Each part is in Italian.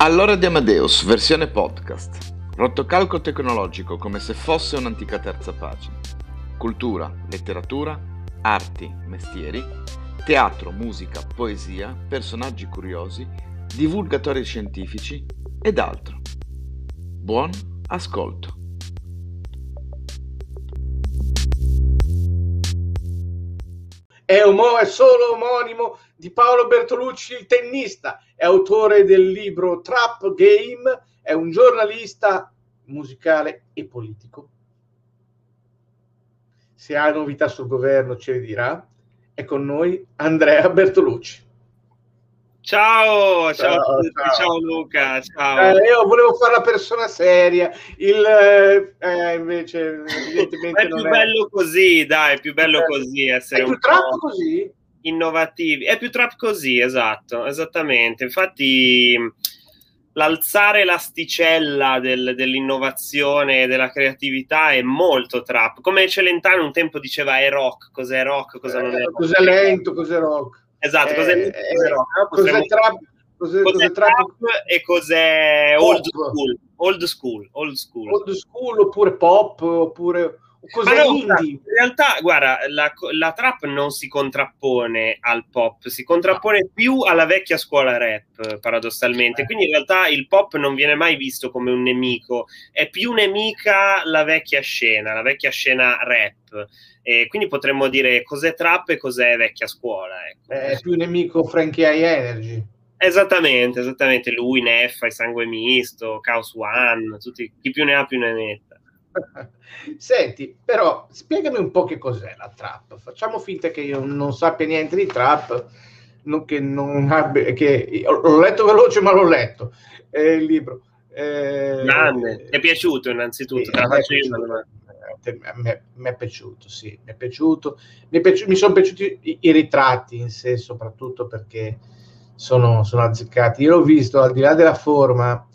Allora di Amadeus, versione podcast. Rotocalco tecnologico come se fosse un'antica terza pagina. Cultura, letteratura, arti, mestieri, teatro, musica, poesia, personaggi curiosi, divulgatori scientifici ed altro. Buon ascolto. È, è solo omonimo di Paolo Bertolucci, il tennista, è autore del libro Trap Game, è un giornalista musicale e politico. Se ha novità sul governo ce le dirà. È con noi Andrea Bertolucci. Ciao, ciao, ciao, ciao. ciao Luca, ciao. Eh, io volevo fare la persona seria, il, eh, invece evidentemente è più bello è. così, dai, è più bello così essere è più trap così? Innovativi. È più trap così, esatto, esattamente. Infatti l'alzare l'asticella del, dell'innovazione e della creatività è molto trap. Come Celentano un tempo diceva è rock, cos'è rock, cosa non è eh, rock. Cos'è lento, cos'è rock. Esatto, cos'è, eh, cos'è rock? No? Cos'è trap? Cos'è, cos'è, cos'è trap? trap e cos'è old school, old school, old school. Old school oppure pop oppure Cos'è no? In realtà, guarda, la, la, trap non si contrappone al pop, si contrappone più alla vecchia scuola rap, paradossalmente. Quindi in realtà il pop non viene mai visto come un nemico, è più nemica la vecchia scena, la vecchia scena rap. E quindi potremmo dire cos'è trap e cos'è vecchia scuola. Ecco. È più nemico Frankie High Energy. Esattamente, esattamente. Lui, Neffa, il sangue misto, Chaos One, tutti, chi più ne ha più ne metta. Senti, però spiegami un po' che cos'è la trap. Facciamo finta che io non sappia niente di trap, non, che non abbia, che l'ho letto veloce, ma l'ho letto eh, il libro. Eh, Grande, ti è piaciuto innanzitutto? Sì, mi è piaciuto, sì, mi è piaciuto. Mi, piaci- mi sono piaciuti i, i, ritratti in sé, soprattutto perché sono, sono azzeccati. Io l'ho visto al di là della forma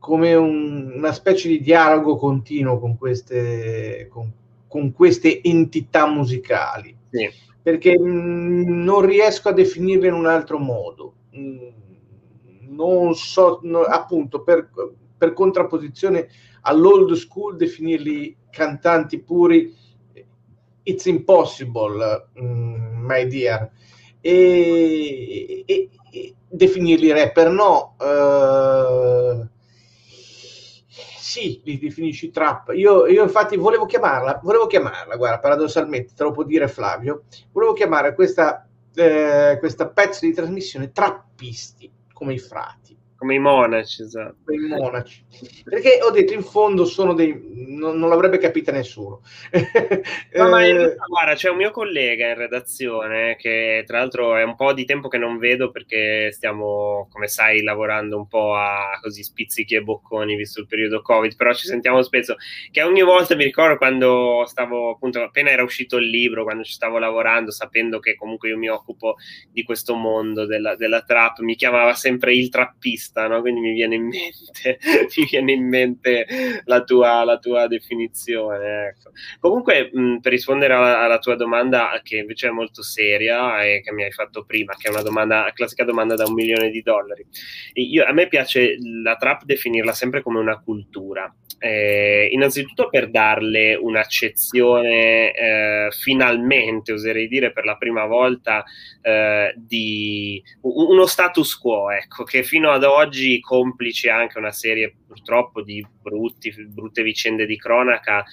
come un, una specie di dialogo continuo con queste, con, con queste entità musicali. Sì. Perché mh, mm, non riesco a definirle in un altro modo. Mh, mm, non so, no, appunto, per, per contrapposizione all'old school, definirli cantanti puri, it's impossible, mm, my dear. E, e, e, definirli rapper no. Uh, sì, li definisci trap. Io, io, infatti volevo chiamarla, volevo chiamarla, guarda, paradossalmente, te lo può dire Flavio, volevo chiamare questa, eh, questa pezzo di trasmissione trappisti, come i frati. Come i monaci, esatto. Come i monaci. Perché ho detto, in fondo sono dei... non, non l'avrebbe capita nessuno. no, ma in realtà, guarda, c'è un mio collega in redazione che tra l'altro è un po' di tempo che non vedo perché stiamo, come sai, lavorando un po' a così spizzichi e bocconi visto il periodo Covid, però ci sentiamo spesso, che ogni volta mi ricordo quando stavo appunto, appena era uscito il libro, quando ci stavo lavorando, sapendo che comunque io mi occupo di questo mondo della, della trap, mi chiamava sempre il trappista artista, no? quindi mi viene in mente, mi viene in mente la, tua, la tua definizione. Ecco. Comunque, mh, per rispondere alla, alla, tua domanda, che invece è molto seria e che mi hai fatto prima, che è una domanda, classica domanda da un milione di dollari, io, a me piace la trap definirla sempre come una cultura. Eh, innanzitutto per darle un'accezione, eh, finalmente oserei dire per la prima volta, eh, di uno status quo, ecco, che fino ad oggi, complice anche una serie purtroppo di brutti, brutte vicende di cronaca,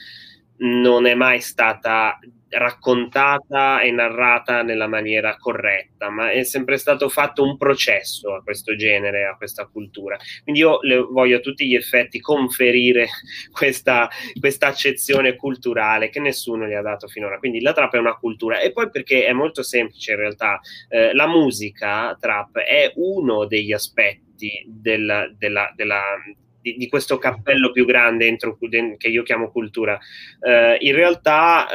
non è mai stata raccontata e narrata nella maniera corretta, ma è sempre stato fatto un processo a questo genere, a questa cultura. Quindi io voglio a tutti gli effetti conferire questa, questa accezione culturale che nessuno gli ha dato finora. Quindi la trap è una cultura e poi perché è molto semplice in realtà, eh, la musica trap è uno degli aspetti della, della, della di, di, questo cappello più grande entro, che io chiamo cultura. Uh, in realtà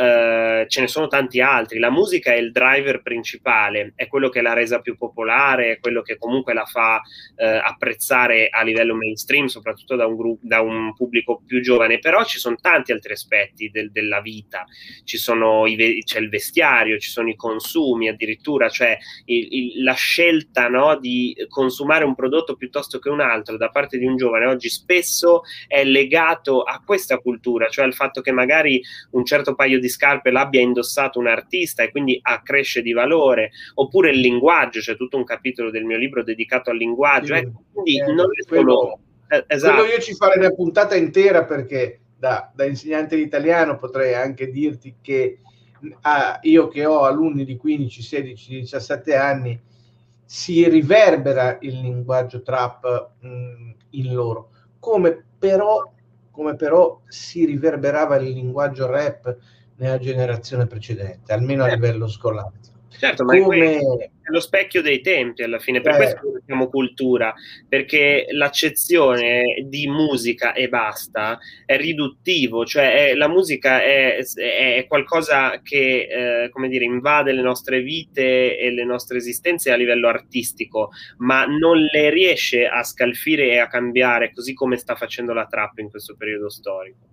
uh, ce ne sono tanti altri. La musica è il driver principale, è quello che l'ha resa più popolare, è quello che comunque la fa uh, apprezzare a livello mainstream, soprattutto da un, gruppo, da un pubblico più giovane. Però ci sono tanti altri aspetti del, della vita. I, c'è il vestiario, ci sono i consumi addirittura, cioè il, il, la scelta no, di consumare un prodotto piuttosto che un altro da parte di un giovane oggi spesso è legato a questa cultura, cioè al fatto che magari un certo paio di scarpe l'abbia indossato un artista e quindi accresce di valore, oppure il linguaggio, c'è tutto un capitolo del mio libro dedicato al linguaggio, sì, eh, quindi eh, non è solo... Eh, esatto. io ci farei una puntata intera perché da, da insegnante di italiano potrei anche dirti che ah, io che ho alunni di 15, 16, 17 anni, si riverbera il linguaggio trap mh, in loro come però, come però si riverberava il linguaggio rap nella generazione precedente, almeno a certo. livello scolastico. Certo, ma come... è lo specchio dei tempi alla fine, per eh. questo chiamo cultura, perché l'accezione di musica e basta è riduttivo, cioè è, la musica è, è, qualcosa che, eh, come dire, invade le nostre vite e le nostre esistenze a livello artistico, ma non le riesce a scalfire e a cambiare, così come sta facendo la trap in questo periodo storico.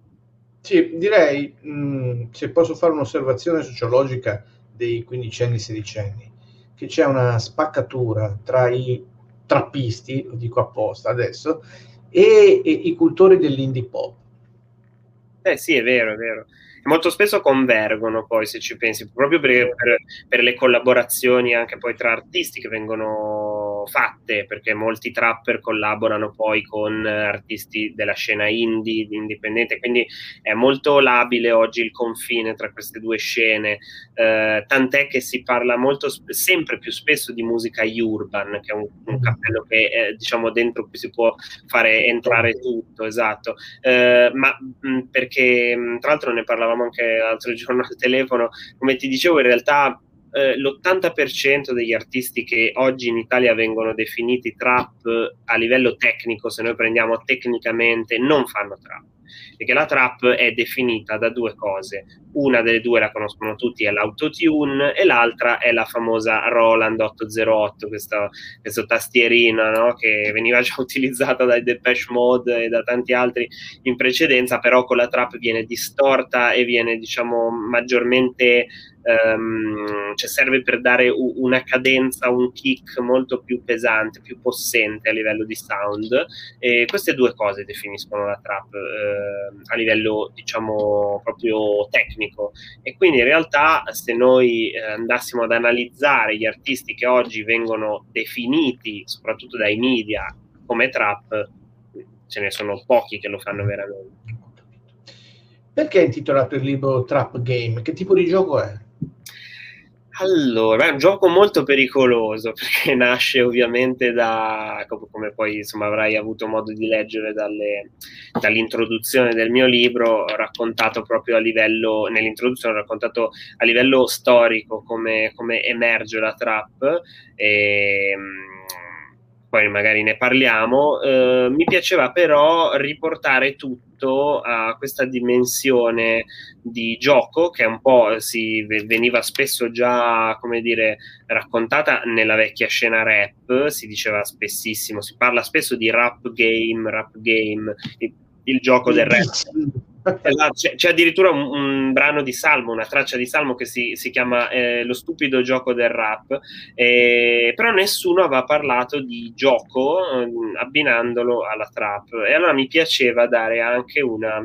Sì, direi, mh, mm, se posso fare un'osservazione sociologica dei 15 anni, 16 anni, che c'è una spaccatura tra i trappisti, lo dico apposta adesso, e, e i cultori dell'indie pop. Eh sì, è vero, è vero molto spesso convergono poi se ci pensi, proprio per, per, per, le collaborazioni anche poi tra artisti che vengono fatte, perché molti trapper collaborano poi con artisti della scena indie, indipendente, quindi è molto labile oggi il confine tra queste due scene, eh, tant'è che si parla molto, sempre più spesso di musica urban, che è un, un mm. cappello che eh, diciamo dentro cui si può fare entrare tutto, esatto, eh, ma mh, perché mh, tra l'altro ne parlavamo anche l'altro giorno al telefono, come ti dicevo in realtà eh, l'80% degli artisti che oggi in Italia vengono definiti trap a livello tecnico, se noi prendiamo tecnicamente, non fanno trap perché la trap è definita da due cose. Una delle due la conoscono tutti, è l'autotune, e l'altra è la famosa Roland 808, questo, questo tastierino no? che veniva già utilizzato dai Depeche Mode e da tanti altri in precedenza, però con la trap viene distorta e viene, diciamo, maggiormente um, cioè serve per dare una cadenza, un kick molto più pesante, più possente a livello di sound. E queste due cose definiscono la trap eh, a livello, diciamo, proprio tecnico. E quindi in realtà, se noi eh, andassimo ad analizzare gli artisti che oggi vengono definiti, soprattutto dai media, come trap, ce ne sono pochi che lo fanno veramente. Perché è intitolato il libro Trap Game? Che tipo di gioco è? Allora, è un gioco molto pericoloso perché nasce ovviamente da, come poi insomma avrai avuto modo di leggere dalle, dall'introduzione del mio libro, raccontato proprio a livello, nell'introduzione raccontato a livello storico come, come emerge la trap e poi magari ne parliamo. Eh, mi piaceva però riportare tutto a questa dimensione di gioco che un po' si veniva spesso già, come dire, raccontata nella vecchia scena rap, si diceva spessissimo, si parla spesso di rap game, rap game, il, il gioco del rap. Esatto, c'è, c'è, addirittura un, un, brano di Salmo, una traccia di Salmo che si, si chiama eh, Lo stupido gioco del rap, eh, però nessuno aveva parlato di gioco eh, abbinandolo alla trap. E allora mi piaceva dare anche una,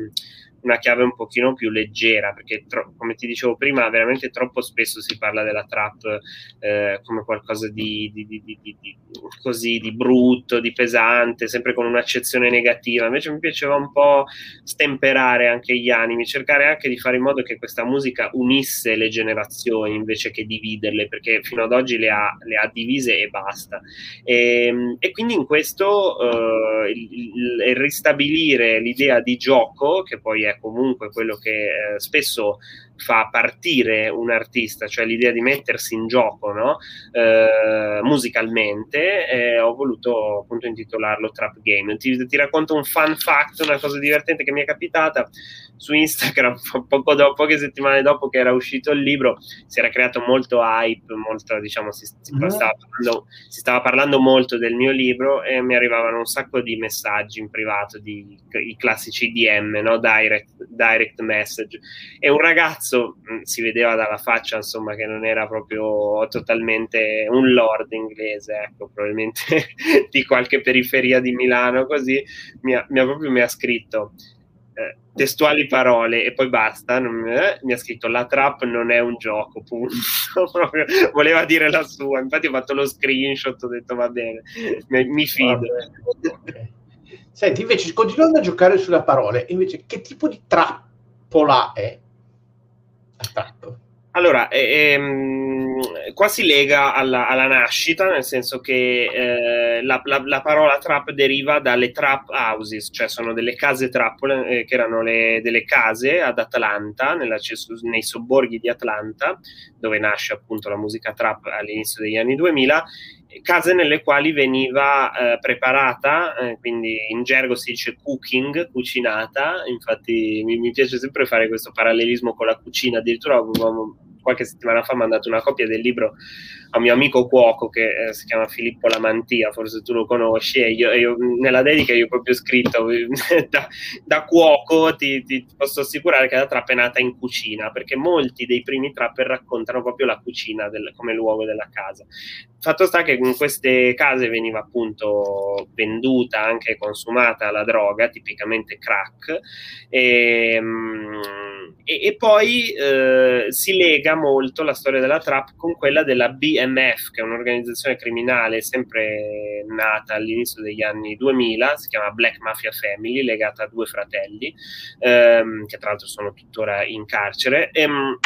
una chiave un pochino più leggera, perché tro- come ti dicevo prima, veramente troppo spesso si parla della trap eh, come qualcosa di, di, di, di, così di brutto, di pesante, sempre con un'accezione negativa. Invece mi piaceva un po' stemperare anche gli animi, cercare anche di fare in modo che questa musica unisse le generazioni invece che dividerle, perché fino ad oggi le ha, le ha divise e basta. E, ehm, e quindi in questo uh, il, il, il ristabilire l'idea di gioco, che poi è comunque quello che eh, spesso fa partire un artista, cioè l'idea di mettersi in gioco no? eh, musicalmente, eh, ho voluto appunto intitolarlo Trap Game. Ti, ti, racconto un fun fact, una cosa divertente che mi è capitata su Instagram poco dopo, poche settimane dopo che era uscito il libro, si era creato molto hype, molto, diciamo, si, si, mm. stava parlando, si, stava parlando, molto del mio libro e mi arrivavano un sacco di messaggi in privato, di, i classici DM, no? direct, direct message. E un ragazzo, mm, si vedeva dalla faccia, insomma, che non era proprio totalmente un lord inglese, ecco, probabilmente di qualche periferia di Milano, così, mi ha, mi ha proprio mi ha scritto eh, testuali parole e poi basta. Non, eh, mi ha scritto la trap non è un gioco, punto. voleva dire la sua. Infatti ho fatto lo screenshot, ho detto va bene, mi, mi fido. Okay. Senti, invece, continuando a giocare sulle parole, invece, che tipo di trappola è? Trap. Allora, ehm, qua si lega alla, alla, nascita, nel senso che eh, la, la, la, parola trap deriva dalle trap houses, cioè sono delle case trappole, eh, che erano le, delle case ad Atlanta, nella, nei sobborghi di Atlanta, dove nasce appunto la musica trap all'inizio degli anni 2000, case nelle quali veniva eh, preparata, eh, quindi in gergo si dice cooking, cucinata, infatti mi, mi, piace sempre fare questo parallelismo con la cucina, addirittura qualche settimana fa ha mandato una copia del libro a mio amico cuoco che eh, si chiama Filippo Lamantia, forse tu lo conosci, e io, io nella dedica io ho proprio scritto da, da cuoco ti, ti, posso assicurare che la trappa è nata in cucina, perché molti dei primi trapper raccontano proprio la cucina del, come luogo della casa. Fatto sta che in queste case veniva appunto venduta, anche consumata la droga, tipicamente crack, e, mm, e, e poi eh, si lega molto la storia della trap con quella della BMF, che è un'organizzazione criminale sempre nata all'inizio degli anni 2000, si chiama Black Mafia Family, legata a due fratelli, ehm, che tra l'altro sono tuttora in carcere. E, ehm,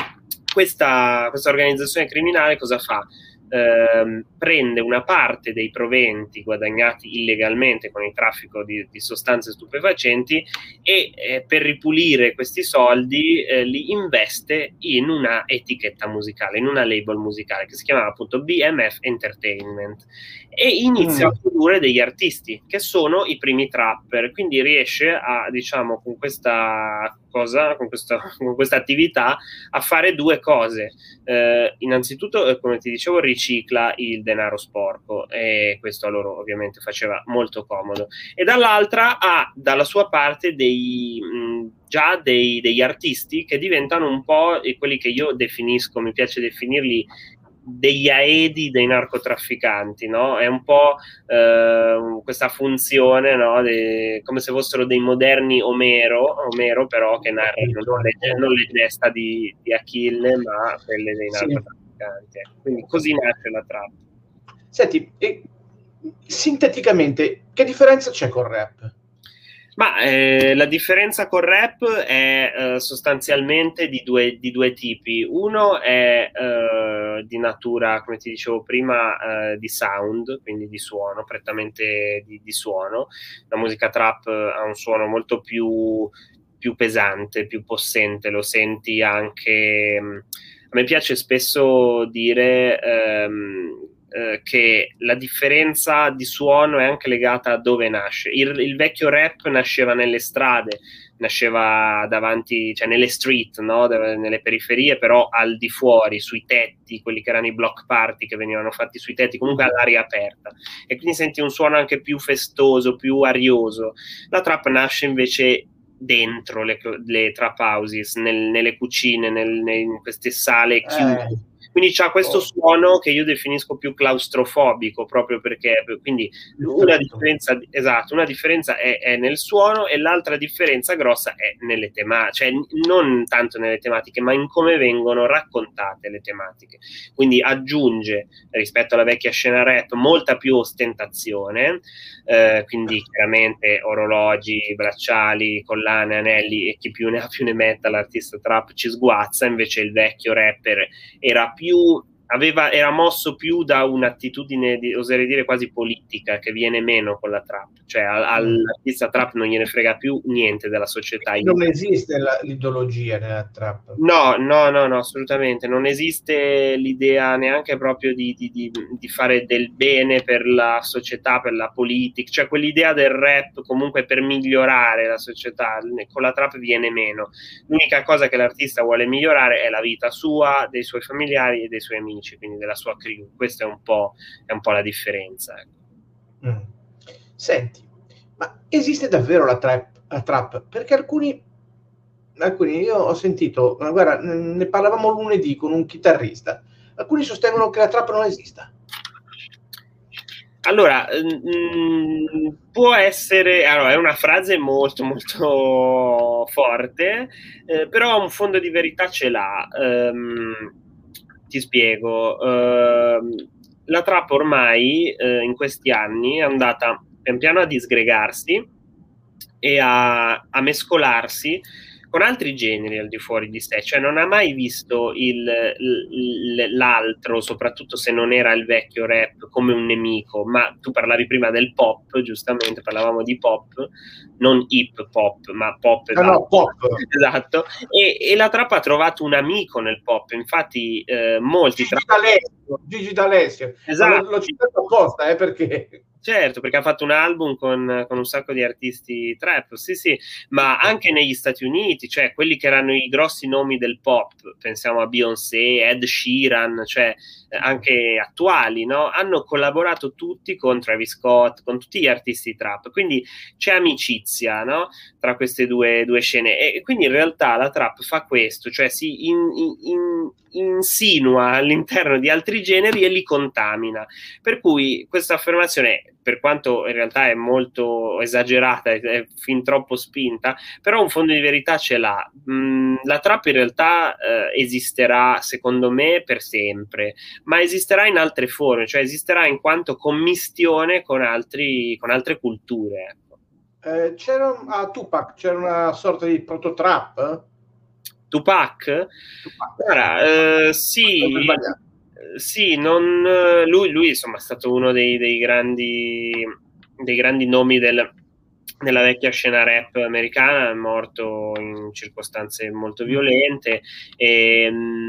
questa, questa organizzazione criminale cosa fa? Ehm, prende una parte dei proventi guadagnati illegalmente con il traffico di, di sostanze stupefacenti e eh, per ripulire questi soldi eh, li investe in una etichetta musicale, in una label musicale che si chiamava appunto BMF Entertainment e inizia mm. a produrre degli artisti che sono i primi trapper, quindi riesce a, diciamo, con questa cosa, con questa, con questa attività, a fare due cose. Eh, innanzitutto, eh, come ti dicevo, ricicla il denaro sporco e questo a loro ovviamente faceva molto comodo. E dall'altra ha dalla sua parte dei, mh, già dei, degli artisti che diventano un po' quelli che io definisco, mi piace definirli degli aedi dei narcotrafficanti, no? È un po' eh, questa funzione, no? De, come se fossero dei moderni Omero, Omero però che narrano non le, non le gesta di, di, Achille, ma quelle dei narcotrafficanti. Sì. Quindi così nasce la trappola. Senti, e, sinteticamente, che differenza c'è col rap? Ma eh, la differenza con rap è eh, sostanzialmente di due, di due, tipi. Uno è eh, di natura, come ti dicevo prima, eh, di sound, quindi di suono, prettamente di, di, suono. La musica trap ha un suono molto più, più pesante, più possente, lo senti anche... A me piace spesso dire... Ehm, eh, che la differenza di suono è anche legata a dove nasce. Il, il, vecchio rap nasceva nelle strade, nasceva davanti, cioè nelle street, no? nelle periferie, però al di fuori, sui tetti, quelli che erano i block party che venivano fatti sui tetti, comunque all'aria aperta. E quindi senti un suono anche più festoso, più arioso. La trap nasce invece dentro le, le trap houses, nel, nelle cucine, nel, in queste sale chiuse. Eh quindi c'ha questo oh. suono che io definisco più claustrofobico, proprio perché quindi una differenza, esatto, una differenza è, è nel suono e l'altra differenza grossa è nelle tematiche, cioè non tanto nelle tematiche, ma in come vengono raccontate le tematiche. Quindi aggiunge rispetto alla vecchia scena rap molta più ostentazione, eh, quindi chiaramente orologi, bracciali, collane, anelli e chi più ne ha più ne metta l'artista trap ci sguazza, invece il vecchio rapper era più aveva, era mosso più da un'attitudine, di, oserei dire quasi politica, che viene meno con la trap. Cioè al, all'artista trap non gliene frega più niente della società. Non esiste la, l'ideologia nella trap. No, no, no, no, assolutamente. Non esiste l'idea neanche proprio di, di, di, di fare del bene per la società, per la politica. Cioè quell'idea del rap comunque per migliorare la società, con la trap viene meno. L'unica cosa che l'artista vuole migliorare è la vita sua, dei suoi familiari e dei suoi amici amici, quindi della sua crew. Questa è un po', è un po la differenza. Ecco. Mm. Senti, ma esiste davvero la trap? La trap? Perché alcuni, alcuni, io ho sentito, guarda, ne parlavamo lunedì con un chitarrista, alcuni sostengono che la trap non esista. Allora, mh, mm, può essere, allora, è una frase molto molto forte, eh, però un fondo di verità ce l'ha. Um, ti spiego. Uh, la trap ormai uh, in questi anni è andata pian piano a disgregarsi e a, a mescolarsi con altri generi al di fuori di sé, cioè non ha mai visto il, l'altro, soprattutto se non era il vecchio rap, come un nemico, ma tu parlavi prima del pop, giustamente parlavamo di pop, non hip hop, ma pop. No, no, pop. Esatto, e, e, la trappa ha trovato un amico nel pop, infatti eh, molti... Gigi D'Alessio, Gigi D'Alessio. Esatto. L'ho citato apposta, eh, perché... Certo, perché ha fatto un album con, con, un sacco di artisti trap, sì, sì, ma anche negli Stati Uniti, cioè quelli che erano i grossi nomi del pop, pensiamo a Beyoncé, Ed Sheeran, cioè eh, anche attuali, no? Hanno collaborato tutti con Travis Scott, con tutti gli artisti trap, quindi c'è amicizia, no? Tra queste due, due scene e, quindi in realtà la trap fa questo, cioè si in, in, insinua all'interno di altri generi e li contamina. Per cui questa affermazione, per quanto in realtà è molto esagerata, è fin troppo spinta, però un fondo di verità ce l'ha. Mm, la trap in realtà eh, esisterà, secondo me, per sempre, ma esisterà in altre forme, cioè esisterà in quanto commistione con, altri, con altre culture. Ecco. Eh, c'era a Tupac c'era una sorta di proto-trap Tupac? Tupac. Guarda, eh, sì, sì non, lui, lui, insomma è stato uno dei, dei, grandi, dei grandi nomi del, della vecchia scena rap americana, è morto in circostanze molto violente e, mh,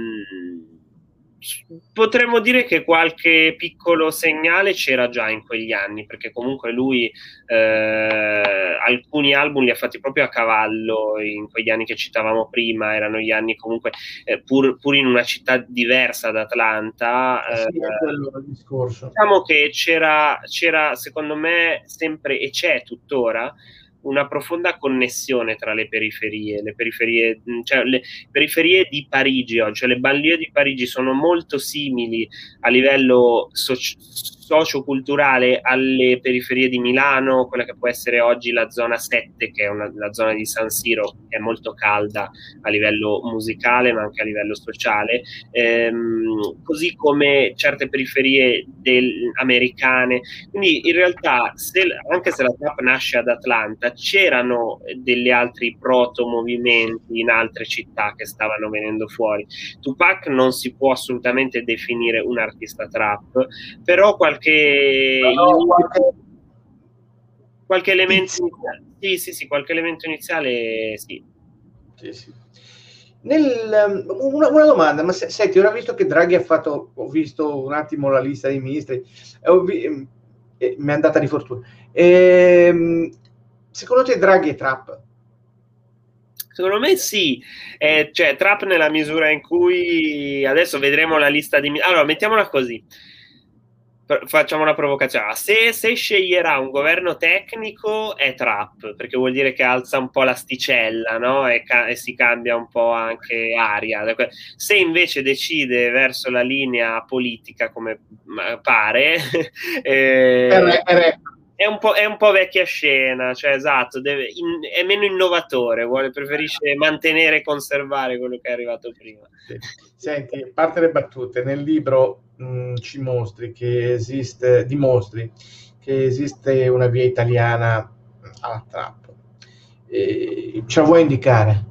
potremmo dire che qualche piccolo segnale c'era già in quegli anni, perché comunque lui eh, alcuni album li ha fatti proprio a cavallo in quegli anni che citavamo prima, erano gli anni comunque eh, pur, pur, in una città diversa da Atlanta. Eh, sì, diciamo che c'era, c'era secondo me sempre e c'è tuttora una profonda connessione tra le periferie, le periferie, cioè le periferie di Parigi oggi, cioè le banlieue di Parigi sono molto simili a livello socio- socioculturale alle periferie di Milano, quella che può essere oggi la zona 7, che è una, la zona di San Siro, che è molto calda a livello musicale ma anche a livello sociale, ehm, così come certe periferie del, americane. Quindi in realtà, se, anche se la trap nasce ad Atlanta, c'erano degli altri proto-movimenti in altre città che stavano venendo fuori. Tupac non si può assolutamente definire un artista trap, però qualche qualche, no, qualche... qualche elemento iniziale. Sì, sì, sì, qualche elemento iniziale sì. sì, sì. Nel, um, una, una, domanda, ma se, senti, ora visto che Draghi ha fatto, ho visto un attimo la lista dei ministri, vi, eh, mi è andata di fortuna. Eh, secondo te Draghi è trap? Secondo me sì, eh, cioè trap nella misura in cui adesso vedremo la lista di... Allora, mettiamola così facciamo una provocazione. Se, se, sceglierà un governo tecnico è trap, perché vuol dire che alza un po' l'asticella no? e, ca- e, si cambia un po' anche aria. Se invece decide verso la linea politica, come pare, eh, è, un è, un po', vecchia scena, cioè esatto, deve, in, è meno innovatore, vuole, preferisce mantenere e conservare quello che è arrivato prima. Senti, parte le battute, nel libro mh, mm, ci mostri che esiste, dimostri che esiste una via italiana alla trap. E ce la vuoi indicare?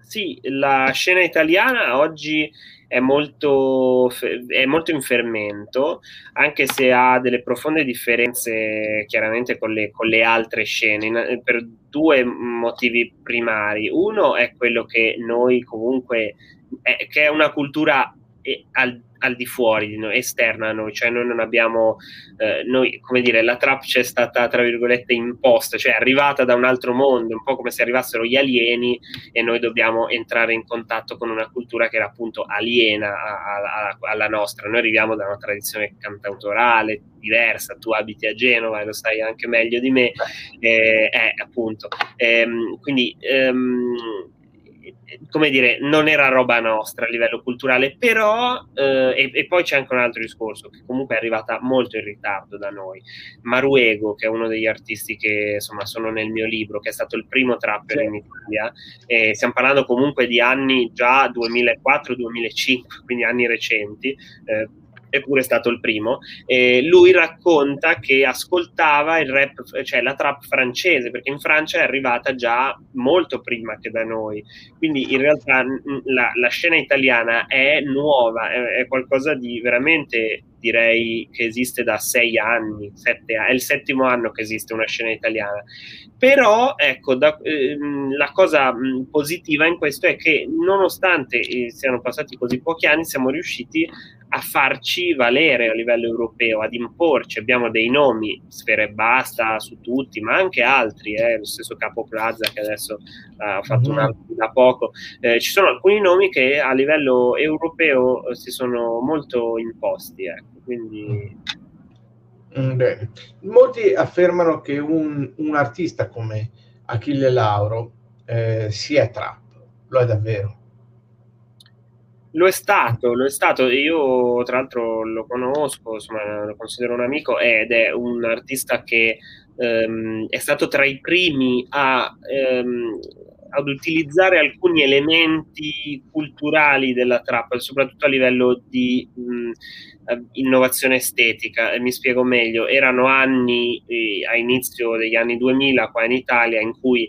Sì, la scena italiana oggi è molto, è molto in fermento, anche se ha delle profonde differenze chiaramente con le, con le altre scene, per due motivi primari. Uno è quello che noi comunque, è, che è una cultura al al di fuori di noi, esterna a noi, cioè noi non abbiamo, eh, noi, come dire, la trap c'è stata, tra virgolette, imposta, cioè arrivata da un altro mondo, un po' come se arrivassero gli alieni e noi dobbiamo entrare in contatto con una cultura che era appunto aliena a, a, alla nostra. Noi arriviamo da una tradizione cantautorale diversa, tu abiti a Genova e lo sai anche meglio di me, eh, eh, appunto. Ehm, quindi... Ehm, come dire, non era roba nostra a livello culturale, però, eh, e, e, poi c'è anche un altro discorso, che comunque è arrivata molto in ritardo da noi. Maruego, che è uno degli artisti che insomma sono nel mio libro, che è stato il primo trapper sì. in Italia, e stiamo parlando comunque di anni già 2004-2005, quindi anni recenti, eh, eppure è stato il primo. Eh, lui racconta che ascoltava il rap, cioè la trap francese, perché in Francia è arrivata già molto prima che da noi. Quindi in realtà la, la scena italiana è nuova, è, è, qualcosa di veramente direi che esiste da sei anni, sette, è il settimo anno che esiste una scena italiana. Però ecco, da, ehm, la cosa mh, positiva in questo è che nonostante eh, siano passati così pochi anni, siamo riusciti a farci valere a livello europeo, ad imporci. Abbiamo dei nomi, Sfere Basta su tutti, ma anche altri, eh, lo stesso Capo Plaza che adesso uh, ha fatto mm. un album da poco. Eh, ci sono alcuni nomi che a livello europeo eh, si sono molto imposti, ecco, quindi... Mm, bene. Molti affermano che un, un, artista come Achille Lauro eh, sia trap, lo è davvero. Lo è stato, lo è stato. Io tra l'altro lo conosco, insomma, lo considero un amico ed è un artista che ehm, è stato tra i primi a, ehm, ad utilizzare alcuni elementi culturali della trap, soprattutto a livello di mh, eh, innovazione estetica. E mi spiego meglio, erano anni eh, a inizio degli anni 2000 qua in Italia in cui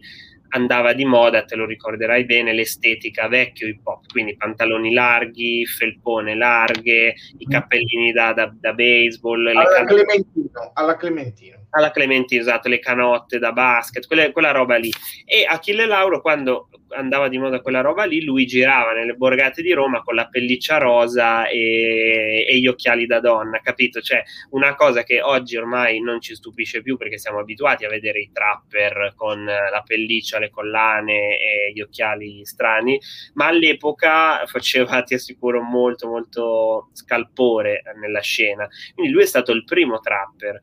andava di moda, te lo ricorderai bene, l'estetica vecchio hip hop, quindi pantaloni larghi, felpone larghe, i mm. cappellini da, da, da baseball. Alla, can- Clementino, alla Clementino alla Clementino, esatto, le canotte da basket, quelle, quella roba lì. E Achille Lauro, quando andava di moda quella roba lì, lui girava nelle borgate di Roma con la pelliccia rosa e, e, gli occhiali da donna, capito? Cioè, una cosa che oggi ormai non ci stupisce più perché siamo abituati a vedere i trapper con la pelliccia, le collane e gli occhiali strani, ma all'epoca faceva, ti assicuro, molto, molto scalpore nella scena. Quindi lui è stato il primo trapper.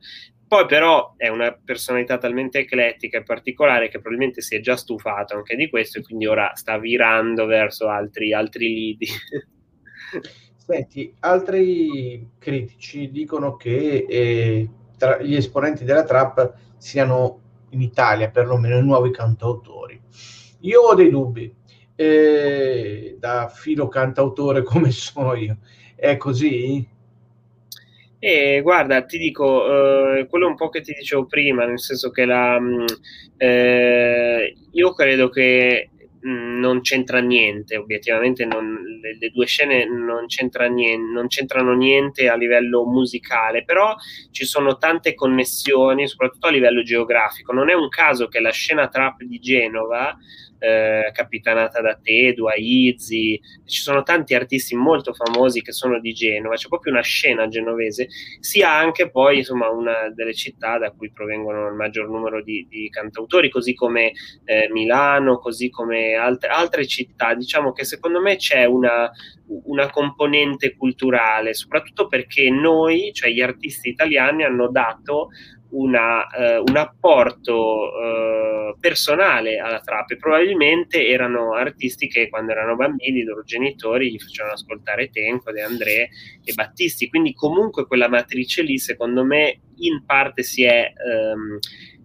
Poi però è una personalità talmente eclettica e particolare che probabilmente si è già stufato anche di questo e quindi ora sta virando verso altri, altri lidi. Senti, altri critici dicono che eh, gli esponenti della trap siano in Italia perlomeno i nuovi cantautori. Io ho dei dubbi, eh, da filo cantautore come sono io. È così? E guarda, ti dico, eh, quello un po' che ti dicevo prima, nel senso che la, mm, eh, io credo che non c'entra niente, obiettivamente non, le, le, due scene non, c'entra niente, non c'entrano niente a livello musicale, però ci sono tante connessioni, soprattutto a livello geografico. Non è un caso che la scena trap di Genova eh, capitanata da Tedua, Izzy, ci sono tanti artisti molto famosi che sono di Genova, c'è proprio una scena genovese, sia anche poi insomma una delle città da cui provengono il maggior numero di, di cantautori, così come eh, Milano, così come altre, altre città. Diciamo che secondo me c'è una, una componente culturale, soprattutto perché noi, cioè gli artisti italiani, hanno dato una, eh, un apporto eh, personale alla trap probabilmente erano artisti che quando erano bambini i loro genitori gli facevano ascoltare Tenco, De André e Battisti, quindi comunque quella matrice lì secondo me in parte si è, ehm,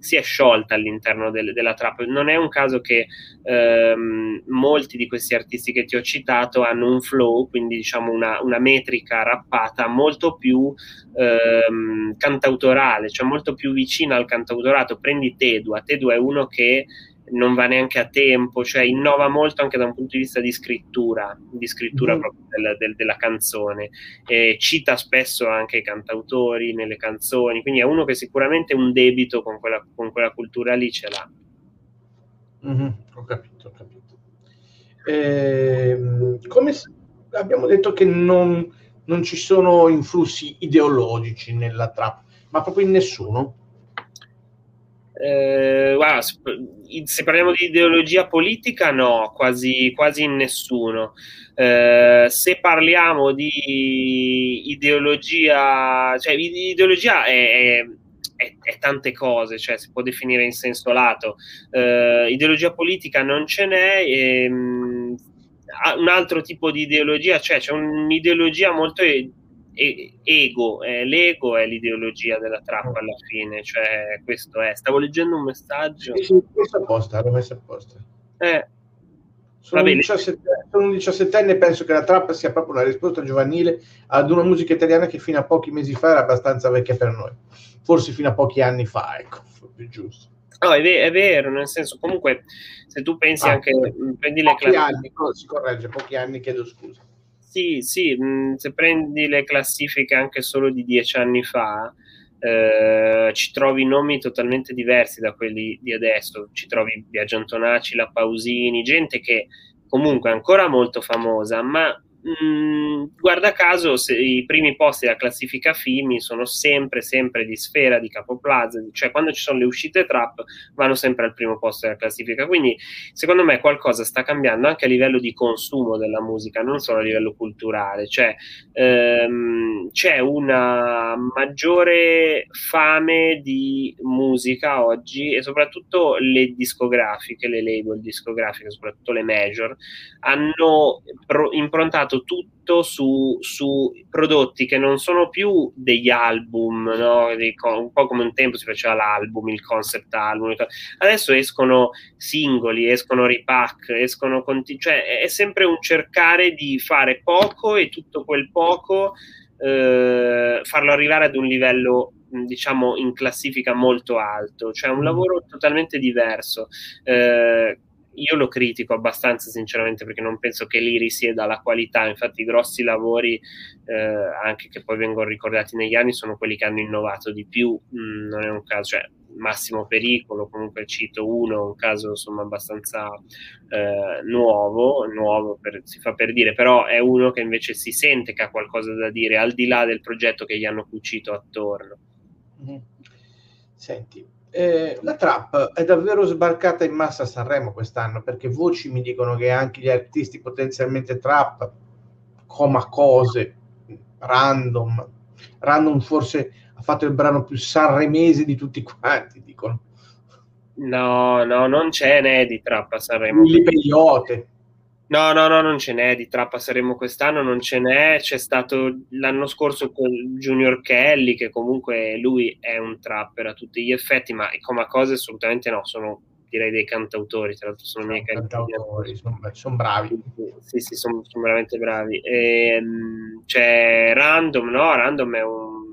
si è sciolta all'interno del, della trap. Non è un caso che ehm, molti di questi artisti che ti ho citato hanno un flow, quindi diciamo una, una metrica rappata molto più ehm, cantautorale, cioè molto più vicina al cantautorato. Prendi Tedua, Tedua è uno che non va neanche a tempo, cioè innova molto anche da un punto di vista di scrittura, di scrittura mm. proprio del, del, della canzone, e cita spesso anche i cantautori nelle canzoni, quindi è uno che sicuramente un debito con quella, con quella cultura lì ce l'ha. Mm-hmm. Ho capito, ho capito. Eh, come abbiamo detto che non, non ci sono influssi ideologici nella trap, ma proprio in nessuno? Eh, guarda, se parliamo di ideologia politica, no, quasi, quasi nessuno. Eh, se parliamo di ideologia, cioè ideologia è, è, è, tante cose, cioè si può definire in senso lato. Eh, ideologia politica non ce n'è. E, ehm, un altro tipo di ideologia, cioè c'è un'ideologia molto ego, eh, l'ego è l'ideologia della trappa alla fine, cioè questo è. Stavo leggendo un messaggio. Sì, sì, apposta, l'ho messo apposta. Eh. Sono un, 17, sono un 17enne e penso che la trappa sia proprio una risposta giovanile ad una musica italiana che fino a pochi mesi fa era abbastanza vecchia per noi. Forse fino a pochi anni fa, ecco, più giusto. No, è, ver- è, vero, nel senso, comunque, se tu pensi ah, anche, prendi le classi... anni, si corregge, pochi anni, chiedo scusa. Sì, sì, mh, se prendi le classifiche anche solo di dieci anni fa, eh, ci trovi nomi totalmente diversi da quelli di adesso. Ci trovi Biagio Antonacci, La Pausini, gente che comunque è ancora molto famosa, ma Mm, guarda caso, se, i primi posti della classifica film sono sempre, sempre di Sfera, di Capoplaza, cioè quando ci sono le uscite trap vanno sempre al primo posto della classifica. Quindi, secondo me, qualcosa sta cambiando anche a livello di consumo della musica, non solo a livello culturale. Cioè, ehm, c'è una maggiore fame di musica oggi e soprattutto le discografiche, le label discografiche, soprattutto le major, hanno pro- improntato basato tutto su, su, prodotti che non sono più degli album, no? un po' come un tempo si faceva l'album, il concept album. Adesso escono singoli, escono repack, escono continu- cioè è sempre un cercare di fare poco e tutto quel poco eh, farlo arrivare ad un livello diciamo in classifica molto alto, cioè un mm. lavoro totalmente diverso. Eh, io lo critico abbastanza sinceramente perché non penso che lì risieda la qualità, infatti i grossi lavori eh, anche che poi vengono ricordati negli anni sono quelli che hanno innovato di più, mm, non è un caso, cioè Massimo Pericolo, comunque cito uno, un caso insomma abbastanza eh, nuovo, nuovo per, si fa per dire, però è uno che invece si sente che ha qualcosa da dire al di là del progetto che gli hanno cucito attorno. Mm-hmm. Senti, eh, la trap è davvero sbarcata in massa a Sanremo quest'anno perché voci mi dicono che anche gli artisti potenzialmente trap, coma cose, random, random forse ha fatto il brano più sanremese di tutti quanti, dicono. No, no, non ce n'è di trap a Sanremo. Il Peyote. No, no, no, non ce n'è di Trappa Saremo quest'anno, non ce n'è. C'è stato l'anno scorso con Junior Kelly, che comunque lui è un trapper a tutti gli effetti, ma come cose assolutamente no, sono direi dei cantautori, tra l'altro sono, sono miei cantautori, sono, sono, bravi. Sì, sì, sono, sono veramente bravi. E, ehm, c'è Random, no? Random è un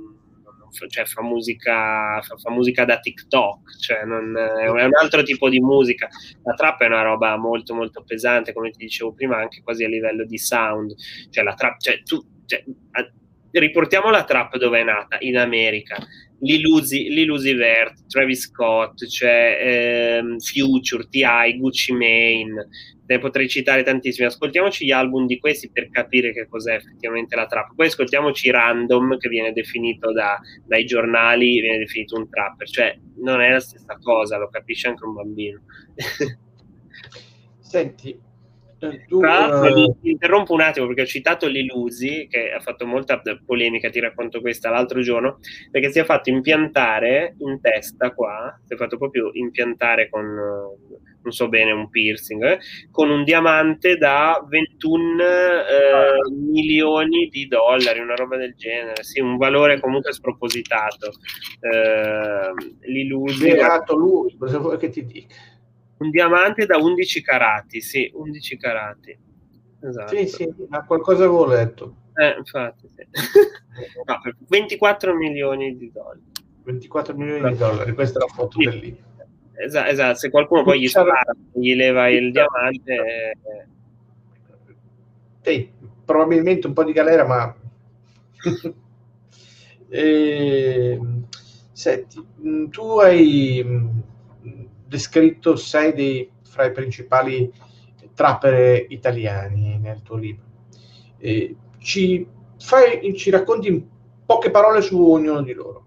cioè fa musica, fa, fa musica da TikTok, cioè non, è, un, altro tipo di musica. La trap è una roba molto molto pesante, come ti dicevo prima, anche quasi a livello di sound. Cioè la trap, cioè tu, cioè, a, riportiamo la trap dove è nata, in America. Lilusi, Lilusi Vert, Travis Scott, cioè ehm, Future, T.I., Gucci Mane, ne potrei citare tantissimi. Ascoltiamoci gli album di questi per capire che cos'è effettivamente la trap. Poi ascoltiamoci Random, che viene definito da, dai giornali, viene definito un trapper. Cioè, non è la stessa cosa, lo capisce anche un bambino. Senti, tu, Tra uh... interrompo un attimo perché ho citato Lilusi, che ha fatto molta polemica, ti racconto questa l'altro giorno, perché si è fatto impiantare in testa qua, si è fatto proprio impiantare con non so bene, un piercing, eh, con un diamante da 21 eh, milioni di dollari, una roba del genere, sì, un valore comunque spropositato. Eh, l'illusi... Beato lui, cosa vuoi che ti dica? Un diamante da 11 carati, sì, 11 carati. Esatto. Sì, sì, ma qualcosa avevo letto. Eh, infatti, sì. no, 24 milioni di dollari. 24 milioni di dollari, questa è la foto sì. del libro Esatto, esatto, se qualcuno poi gli spara, gli leva il diamante... Eh... Sì, probabilmente un po' di galera, ma... e... Senti, mm, tu hai mm, descritto sei dei, fra i principali trapper italiani nel tuo libro. E ci, fai, ci racconti in poche parole su ognuno di loro.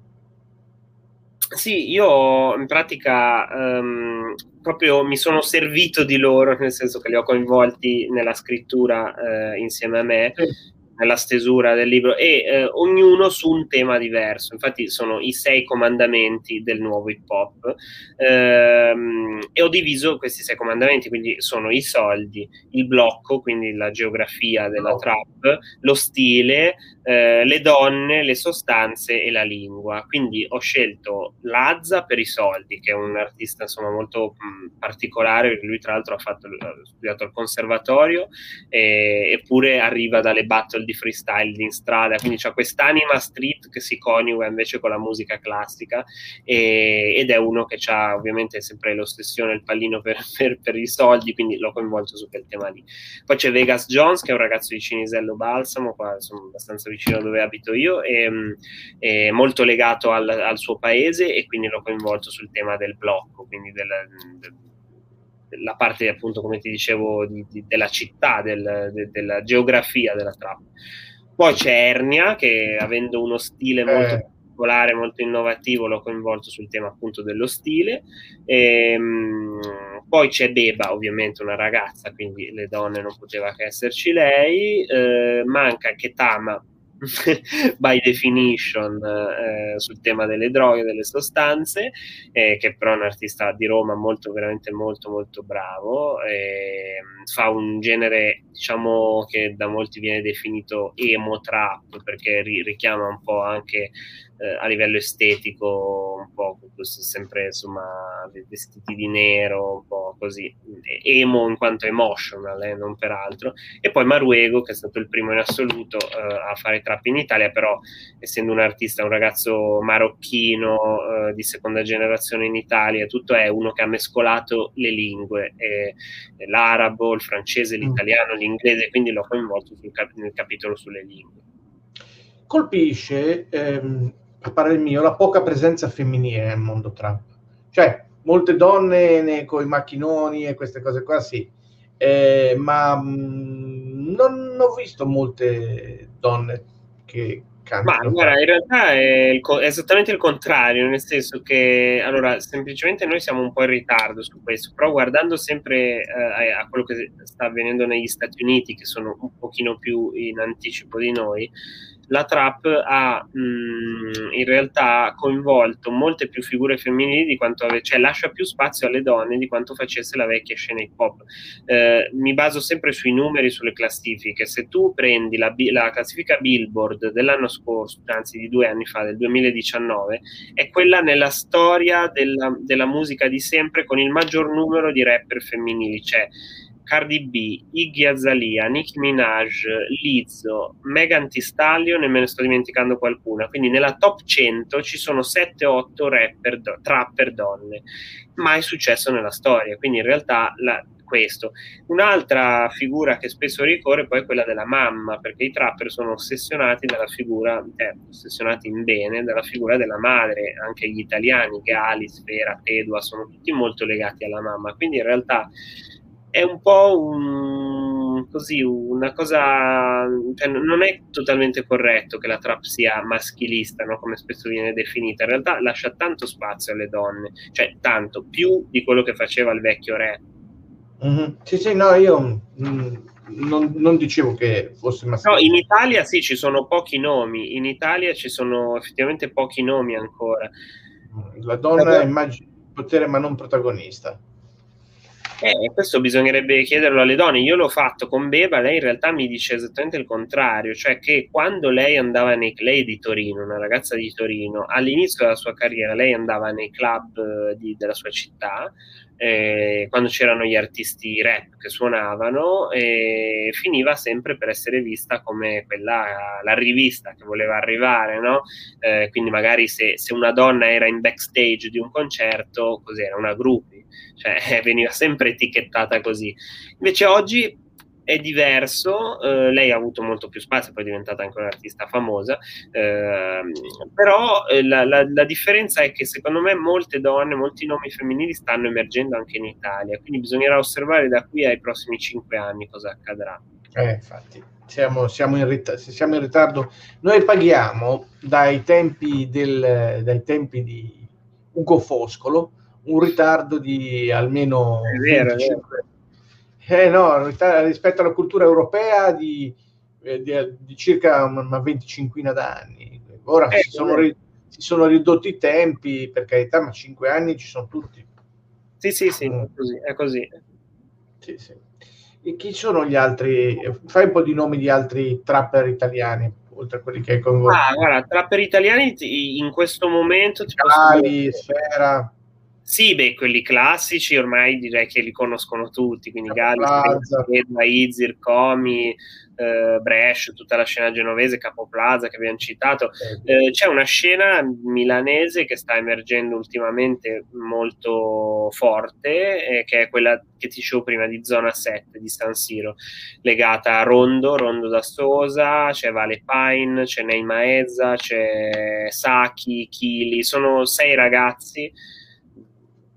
Sì, io in pratica um, proprio mi sono servito di loro, nel senso che li ho coinvolti nella scrittura uh, insieme a me. Sì nella stesura del libro e eh, ognuno su un tema diverso. Infatti sono i sei comandamenti del nuovo hip hop ehm, e ho diviso questi sei comandamenti, quindi sono i soldi, il blocco, quindi la geografia della oh. trap, lo stile, eh, le donne, le sostanze e la lingua. Quindi ho scelto Lazza per i soldi, che è un artista insomma molto mh, particolare, perché lui tra l'altro ha, fatto, ha studiato al conservatorio e, eppure arriva dalle battle di freestyle in strada, quindi c'è quest'anima street che si coniuga invece con la musica classica e, ed è uno che ha ovviamente sempre l'ossessione, il pallino per, per, per, i soldi, quindi l'ho coinvolto su quel tema lì. Poi c'è Vegas Jones che è un ragazzo di Cinisello Balsamo, qua sono abbastanza vicino a dove abito io, e, è molto legato al, al, suo paese e quindi l'ho coinvolto sul tema del blocco, quindi del, del la parte appunto come ti dicevo di, di, della città, del, de, della geografia della trappola. Poi c'è Ernia che avendo uno stile molto eh. particolare, molto innovativo, l'ho coinvolto sul tema appunto dello stile. E, ehm, poi c'è Beba, ovviamente una ragazza, quindi le donne non poteva che esserci lei. Eh, manca Ketama, by definition eh, sul tema delle droghe, delle sostanze, eh, che però è un artista di Roma molto, veramente molto, molto bravo. Eh, fa un genere, diciamo, che da molti viene definito emo trap, perché ri- richiama un po' anche eh, a livello estetico, un po' sempre insomma vestiti di nero, un po' così, emo in quanto emotional, eh, non per altro. E poi Maruego, che è stato il primo in assoluto eh, a fare trap in Italia, però essendo un artista, un ragazzo marocchino eh, di seconda generazione in Italia, tutto è uno che ha mescolato le lingue, l'arabo, il francese, mm. l'italiano, l'inglese, quindi l'ho coinvolto cap- nel capitolo sulle lingue. Colpisce ehm a parer mio, la poca presenza femminile nel mondo trap. Cioè, molte donne con i macchinoni e queste cose qua, sì, eh, ma mh, mm, non ho visto molte donne che cantano. Ma guarda, in realtà è, il, è, esattamente il contrario, nel senso che, allora, semplicemente noi siamo un po' in ritardo su questo, però guardando sempre eh, a quello che sta avvenendo negli Stati Uniti, che sono un pochino più in anticipo di noi, la trap ha mh, mm, in realtà coinvolto molte più figure femminili di quanto ave- cioè lascia più spazio alle donne di quanto facesse la vecchia scena hip hop. Eh, mi baso sempre sui numeri, sulle classifiche. Se tu prendi la, la, classifica Billboard dell'anno scorso, anzi di due anni fa, del 2019, è quella nella storia della, della musica di sempre con il maggior numero di rapper femminili. Cioè, Cardi B, Iggy Azalea, Nicki Minaj, Lizzo, Megan Thee Stallion e me ne sto dimenticando qualcuna. Quindi nella top 100 ci sono 7-8 rapper, trapper donne. Mai successo nella storia. Quindi in realtà la, questo. Un'altra figura che spesso ricorre poi è quella della mamma, perché i trapper sono ossessionati dalla figura, eh, ossessionati in bene, dalla figura della madre, anche gli italiani, Gali, Sfera, Tedua, sono tutti molto legati alla mamma. Quindi in realtà è un po' un, così, una cosa, cioè non è totalmente corretto che la trap sia maschilista, no? come spesso viene definita, in realtà lascia tanto spazio alle donne, cioè tanto, più di quello che faceva il vecchio re. Mm-hmm. Sì, sì, no, io mm, non, non, dicevo che fosse maschilista. No, in Italia sì, ci sono pochi nomi, in Italia ci sono effettivamente pochi nomi ancora. La donna immagina potere ma non protagonista. Eh, questo bisognerebbe chiederlo alle donne. Io l'ho fatto con Beba, lei in realtà mi dice esattamente il contrario, cioè che quando lei andava nei lei di Torino, una ragazza di Torino, all'inizio della sua carriera lei andava nei club eh, di, della sua città, eh, quando c'erano gli artisti rap che suonavano e finiva sempre per essere vista come quella, la rivista che voleva arrivare, no? eh, quindi magari se, se, una donna era in backstage di un concerto, cos'era? Una groupie, cioè veniva sempre etichettata così. Invece oggi è diverso, eh, lei ha avuto molto più spazio, poi è diventata anche un'artista famosa, eh, però la, la, la, differenza è che secondo me molte donne, molti nomi femminili stanno emergendo anche in Italia, quindi bisognerà osservare da qui ai prossimi cinque anni cosa accadrà. Eh, infatti, siamo, siamo, in rit- siamo, in ritardo. Noi paghiamo dai tempi, del, dai tempi di Ugo Foscolo un ritardo di almeno è vero, 25 eh no, rispetto alla cultura europea di, eh, di, di circa una venticinquina d'anni. Ora eh, si, sono ri, si, sono ridotti i tempi, per carità, ma cinque anni ci sono tutti. Sì, sì, sì, mm. è così. È così. Sì, sì. E chi sono gli altri? Fai un po' di nomi di altri trapper italiani, oltre a quelli che hai coinvolto. Ah, guarda, trapper italiani in questo momento... Cali, Sfera... Sì, beh, quelli classici ormai direi che li conoscono tutti, quindi Gali, Izir, Comi, eh, Brescia, tutta la scena genovese, Capoplaza che abbiamo citato. Eh, c'è una scena milanese che sta emergendo ultimamente molto forte, eh, che è quella che ti dicevo prima di Zona 7 di San Siro, legata a Rondo, Rondo d'Astosa, c'è Vale Pine, c'è Neima Ezza, c'è Saki, Chili, sono sei ragazzi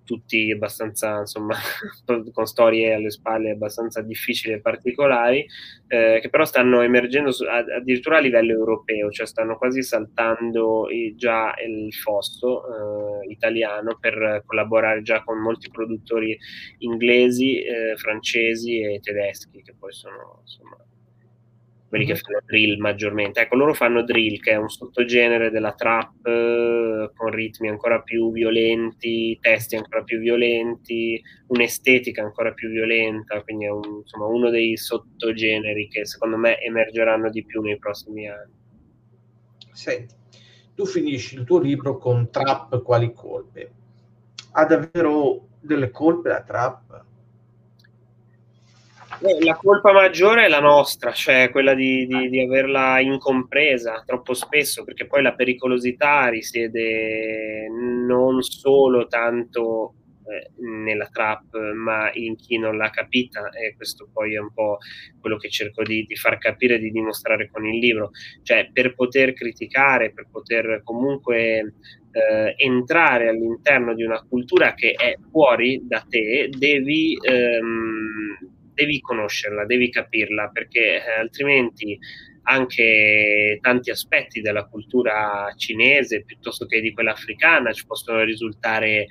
tutti abbastanza, insomma, con storie alle spalle abbastanza difficili e particolari, eh, che però stanno emergendo addirittura a livello europeo, cioè stanno quasi saltando già il fosso eh, italiano per collaborare già con molti produttori inglesi, eh, francesi e tedeschi, che poi sono, insomma, quelli che mhm. fanno drill maggiormente. Ecco, loro fanno drill, che è un sottogenere della trap eh, con ritmi ancora più violenti, testi ancora più violenti, un'estetica ancora più violenta, quindi è un, insomma, uno dei sottogeneri che secondo me emergeranno di più nei prossimi anni. Senti, tu finisci il tuo libro con trap quali colpe. Ha davvero delle colpe la trap? Eh, la colpa maggiore è la nostra, cioè quella di, di, di, averla incompresa troppo spesso, perché poi la pericolosità risiede non solo tanto eh, nella trap, ma in chi non l'ha capita, e questo poi è un po' quello che cerco di, di far capire e di dimostrare con il libro. Cioè, per poter criticare, per poter comunque eh, entrare all'interno di una cultura che è fuori da te, devi. Ehm, devi conoscerla, devi capirla, perché eh, altrimenti anche tanti aspetti della cultura cinese piuttosto che di quella africana ci possono risultare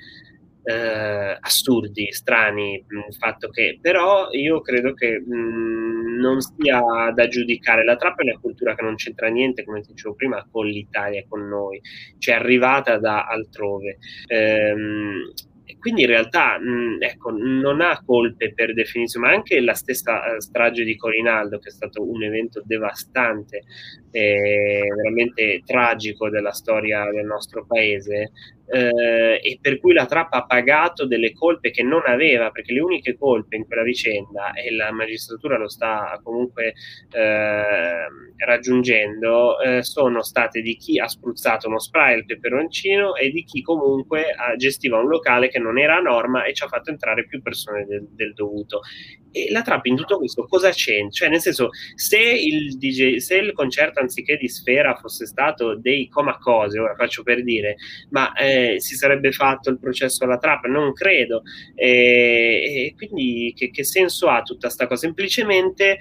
eh, assurdi, strani, il fatto che però io credo che mh, non sia da giudicare. La trappa è una cultura che non c'entra niente, come dicevo prima, con l'Italia, con noi, cioè arrivata da altrove. Ehm, quindi in realtà mh, ecco, non ha colpe per definizione, ma anche la stessa eh, strage di Corinaldo, che è stato un evento devastante e veramente tragico della storia del nostro paese, eh, e per cui la trappa ha pagato delle colpe che non aveva, perché le uniche colpe in quella vicenda, e la magistratura lo sta comunque eh, raggiungendo, eh, sono state di chi ha spruzzato uno spray al peperoncino e di chi comunque gestiva un locale che non era a norma e ci ha fatto entrare più persone del, del dovuto. E la trappa in tutto questo cosa c'entra? Cioè, nel senso, se il, DJ, se il concerto anziché di Sfera fosse stato dei coma cose, ora faccio per dire, ma eh, si sarebbe fatto il processo alla trappa? Non credo. E, e quindi che, che, senso ha tutta questa cosa? Semplicemente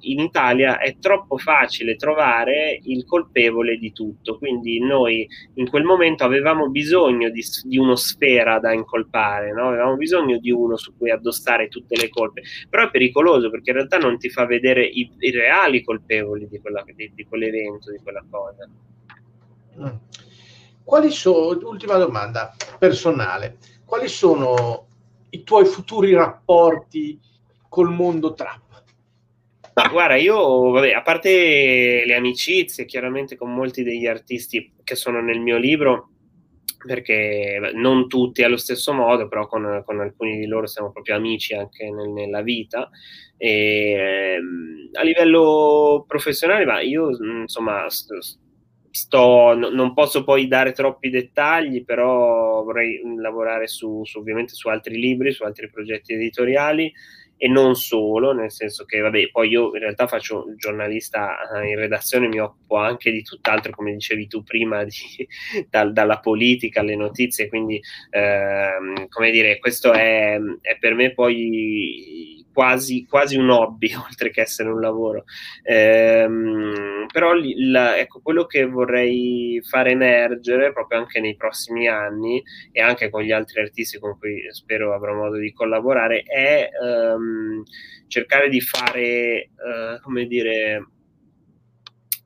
in Italia è troppo facile trovare il colpevole di tutto, quindi noi in quel momento avevamo bisogno di, di uno Sfera da incolpare, no? avevamo bisogno di uno su cui addossare tutte le colpe però è pericoloso perché in realtà non ti fa vedere i, i reali colpevoli di, quella, di, di, quell'evento, di quella cosa. Mm. Quali sono, ultima domanda personale, quali sono i tuoi futuri rapporti col mondo trap? Ma guarda, io, vabbè, a parte le amicizie, chiaramente con molti degli artisti che sono nel mio libro, perché non tutti allo stesso modo, però con, con alcuni di loro siamo proprio amici anche nel, nella vita. E, ehm, a livello professionale, ma io insomma sto, non posso poi dare troppi dettagli, però vorrei lavorare su, su, ovviamente su altri libri, su altri progetti editoriali e non solo, nel senso che, vabbè, poi io in realtà faccio giornalista eh, in redazione, mi occupo anche di tutt'altro, come dicevi tu prima, di, dal, dalla politica alle notizie, quindi, ehm, come dire, questo è, è per me poi quasi, quasi, un hobby oltre che essere un lavoro. Ehm, però la, ecco, quello che vorrei fare emergere proprio anche nei prossimi anni e anche con gli altri artisti con cui spero avrò modo di collaborare è ehm, cercare di fare, eh, come dire,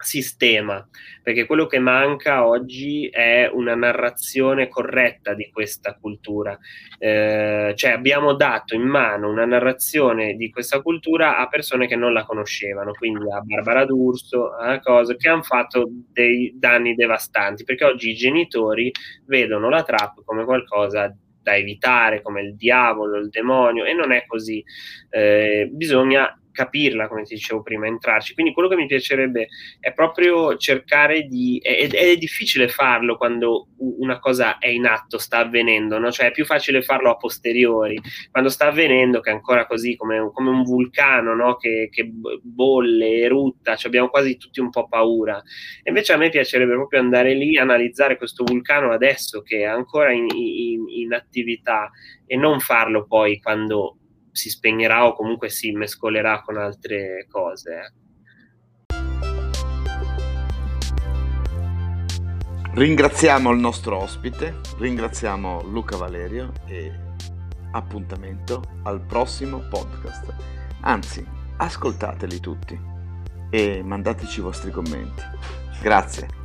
sistema, perché quello che manca oggi è una narrazione corretta di questa cultura. Eh, cioè abbiamo dato in mano una narrazione di questa cultura a persone che non la conoscevano, quindi a Barbara D'Urso, a cose che hanno fatto dei danni devastanti, perché oggi i genitori vedono la trap come qualcosa da evitare, come il diavolo, il demonio, e non è così. Eh, bisogna capirla, come ti dicevo prima, entrarci. Quindi quello che mi piacerebbe è proprio cercare di... ed è, difficile farlo quando una cosa è in atto, sta avvenendo, no? Cioè è più facile farlo a posteriori, quando sta avvenendo che è ancora così come, come un vulcano, no? Che, che, bolle, erutta, cioè abbiamo quasi tutti un po' paura. E invece a me piacerebbe proprio andare lì, analizzare questo vulcano adesso che è ancora in, in, in attività e non farlo poi quando si spegnerà o comunque si mescolerà con altre cose. Ringraziamo il nostro ospite, ringraziamo Luca Valerio e appuntamento al prossimo podcast. Anzi, ascoltateli tutti e mandateci i vostri commenti. Grazie.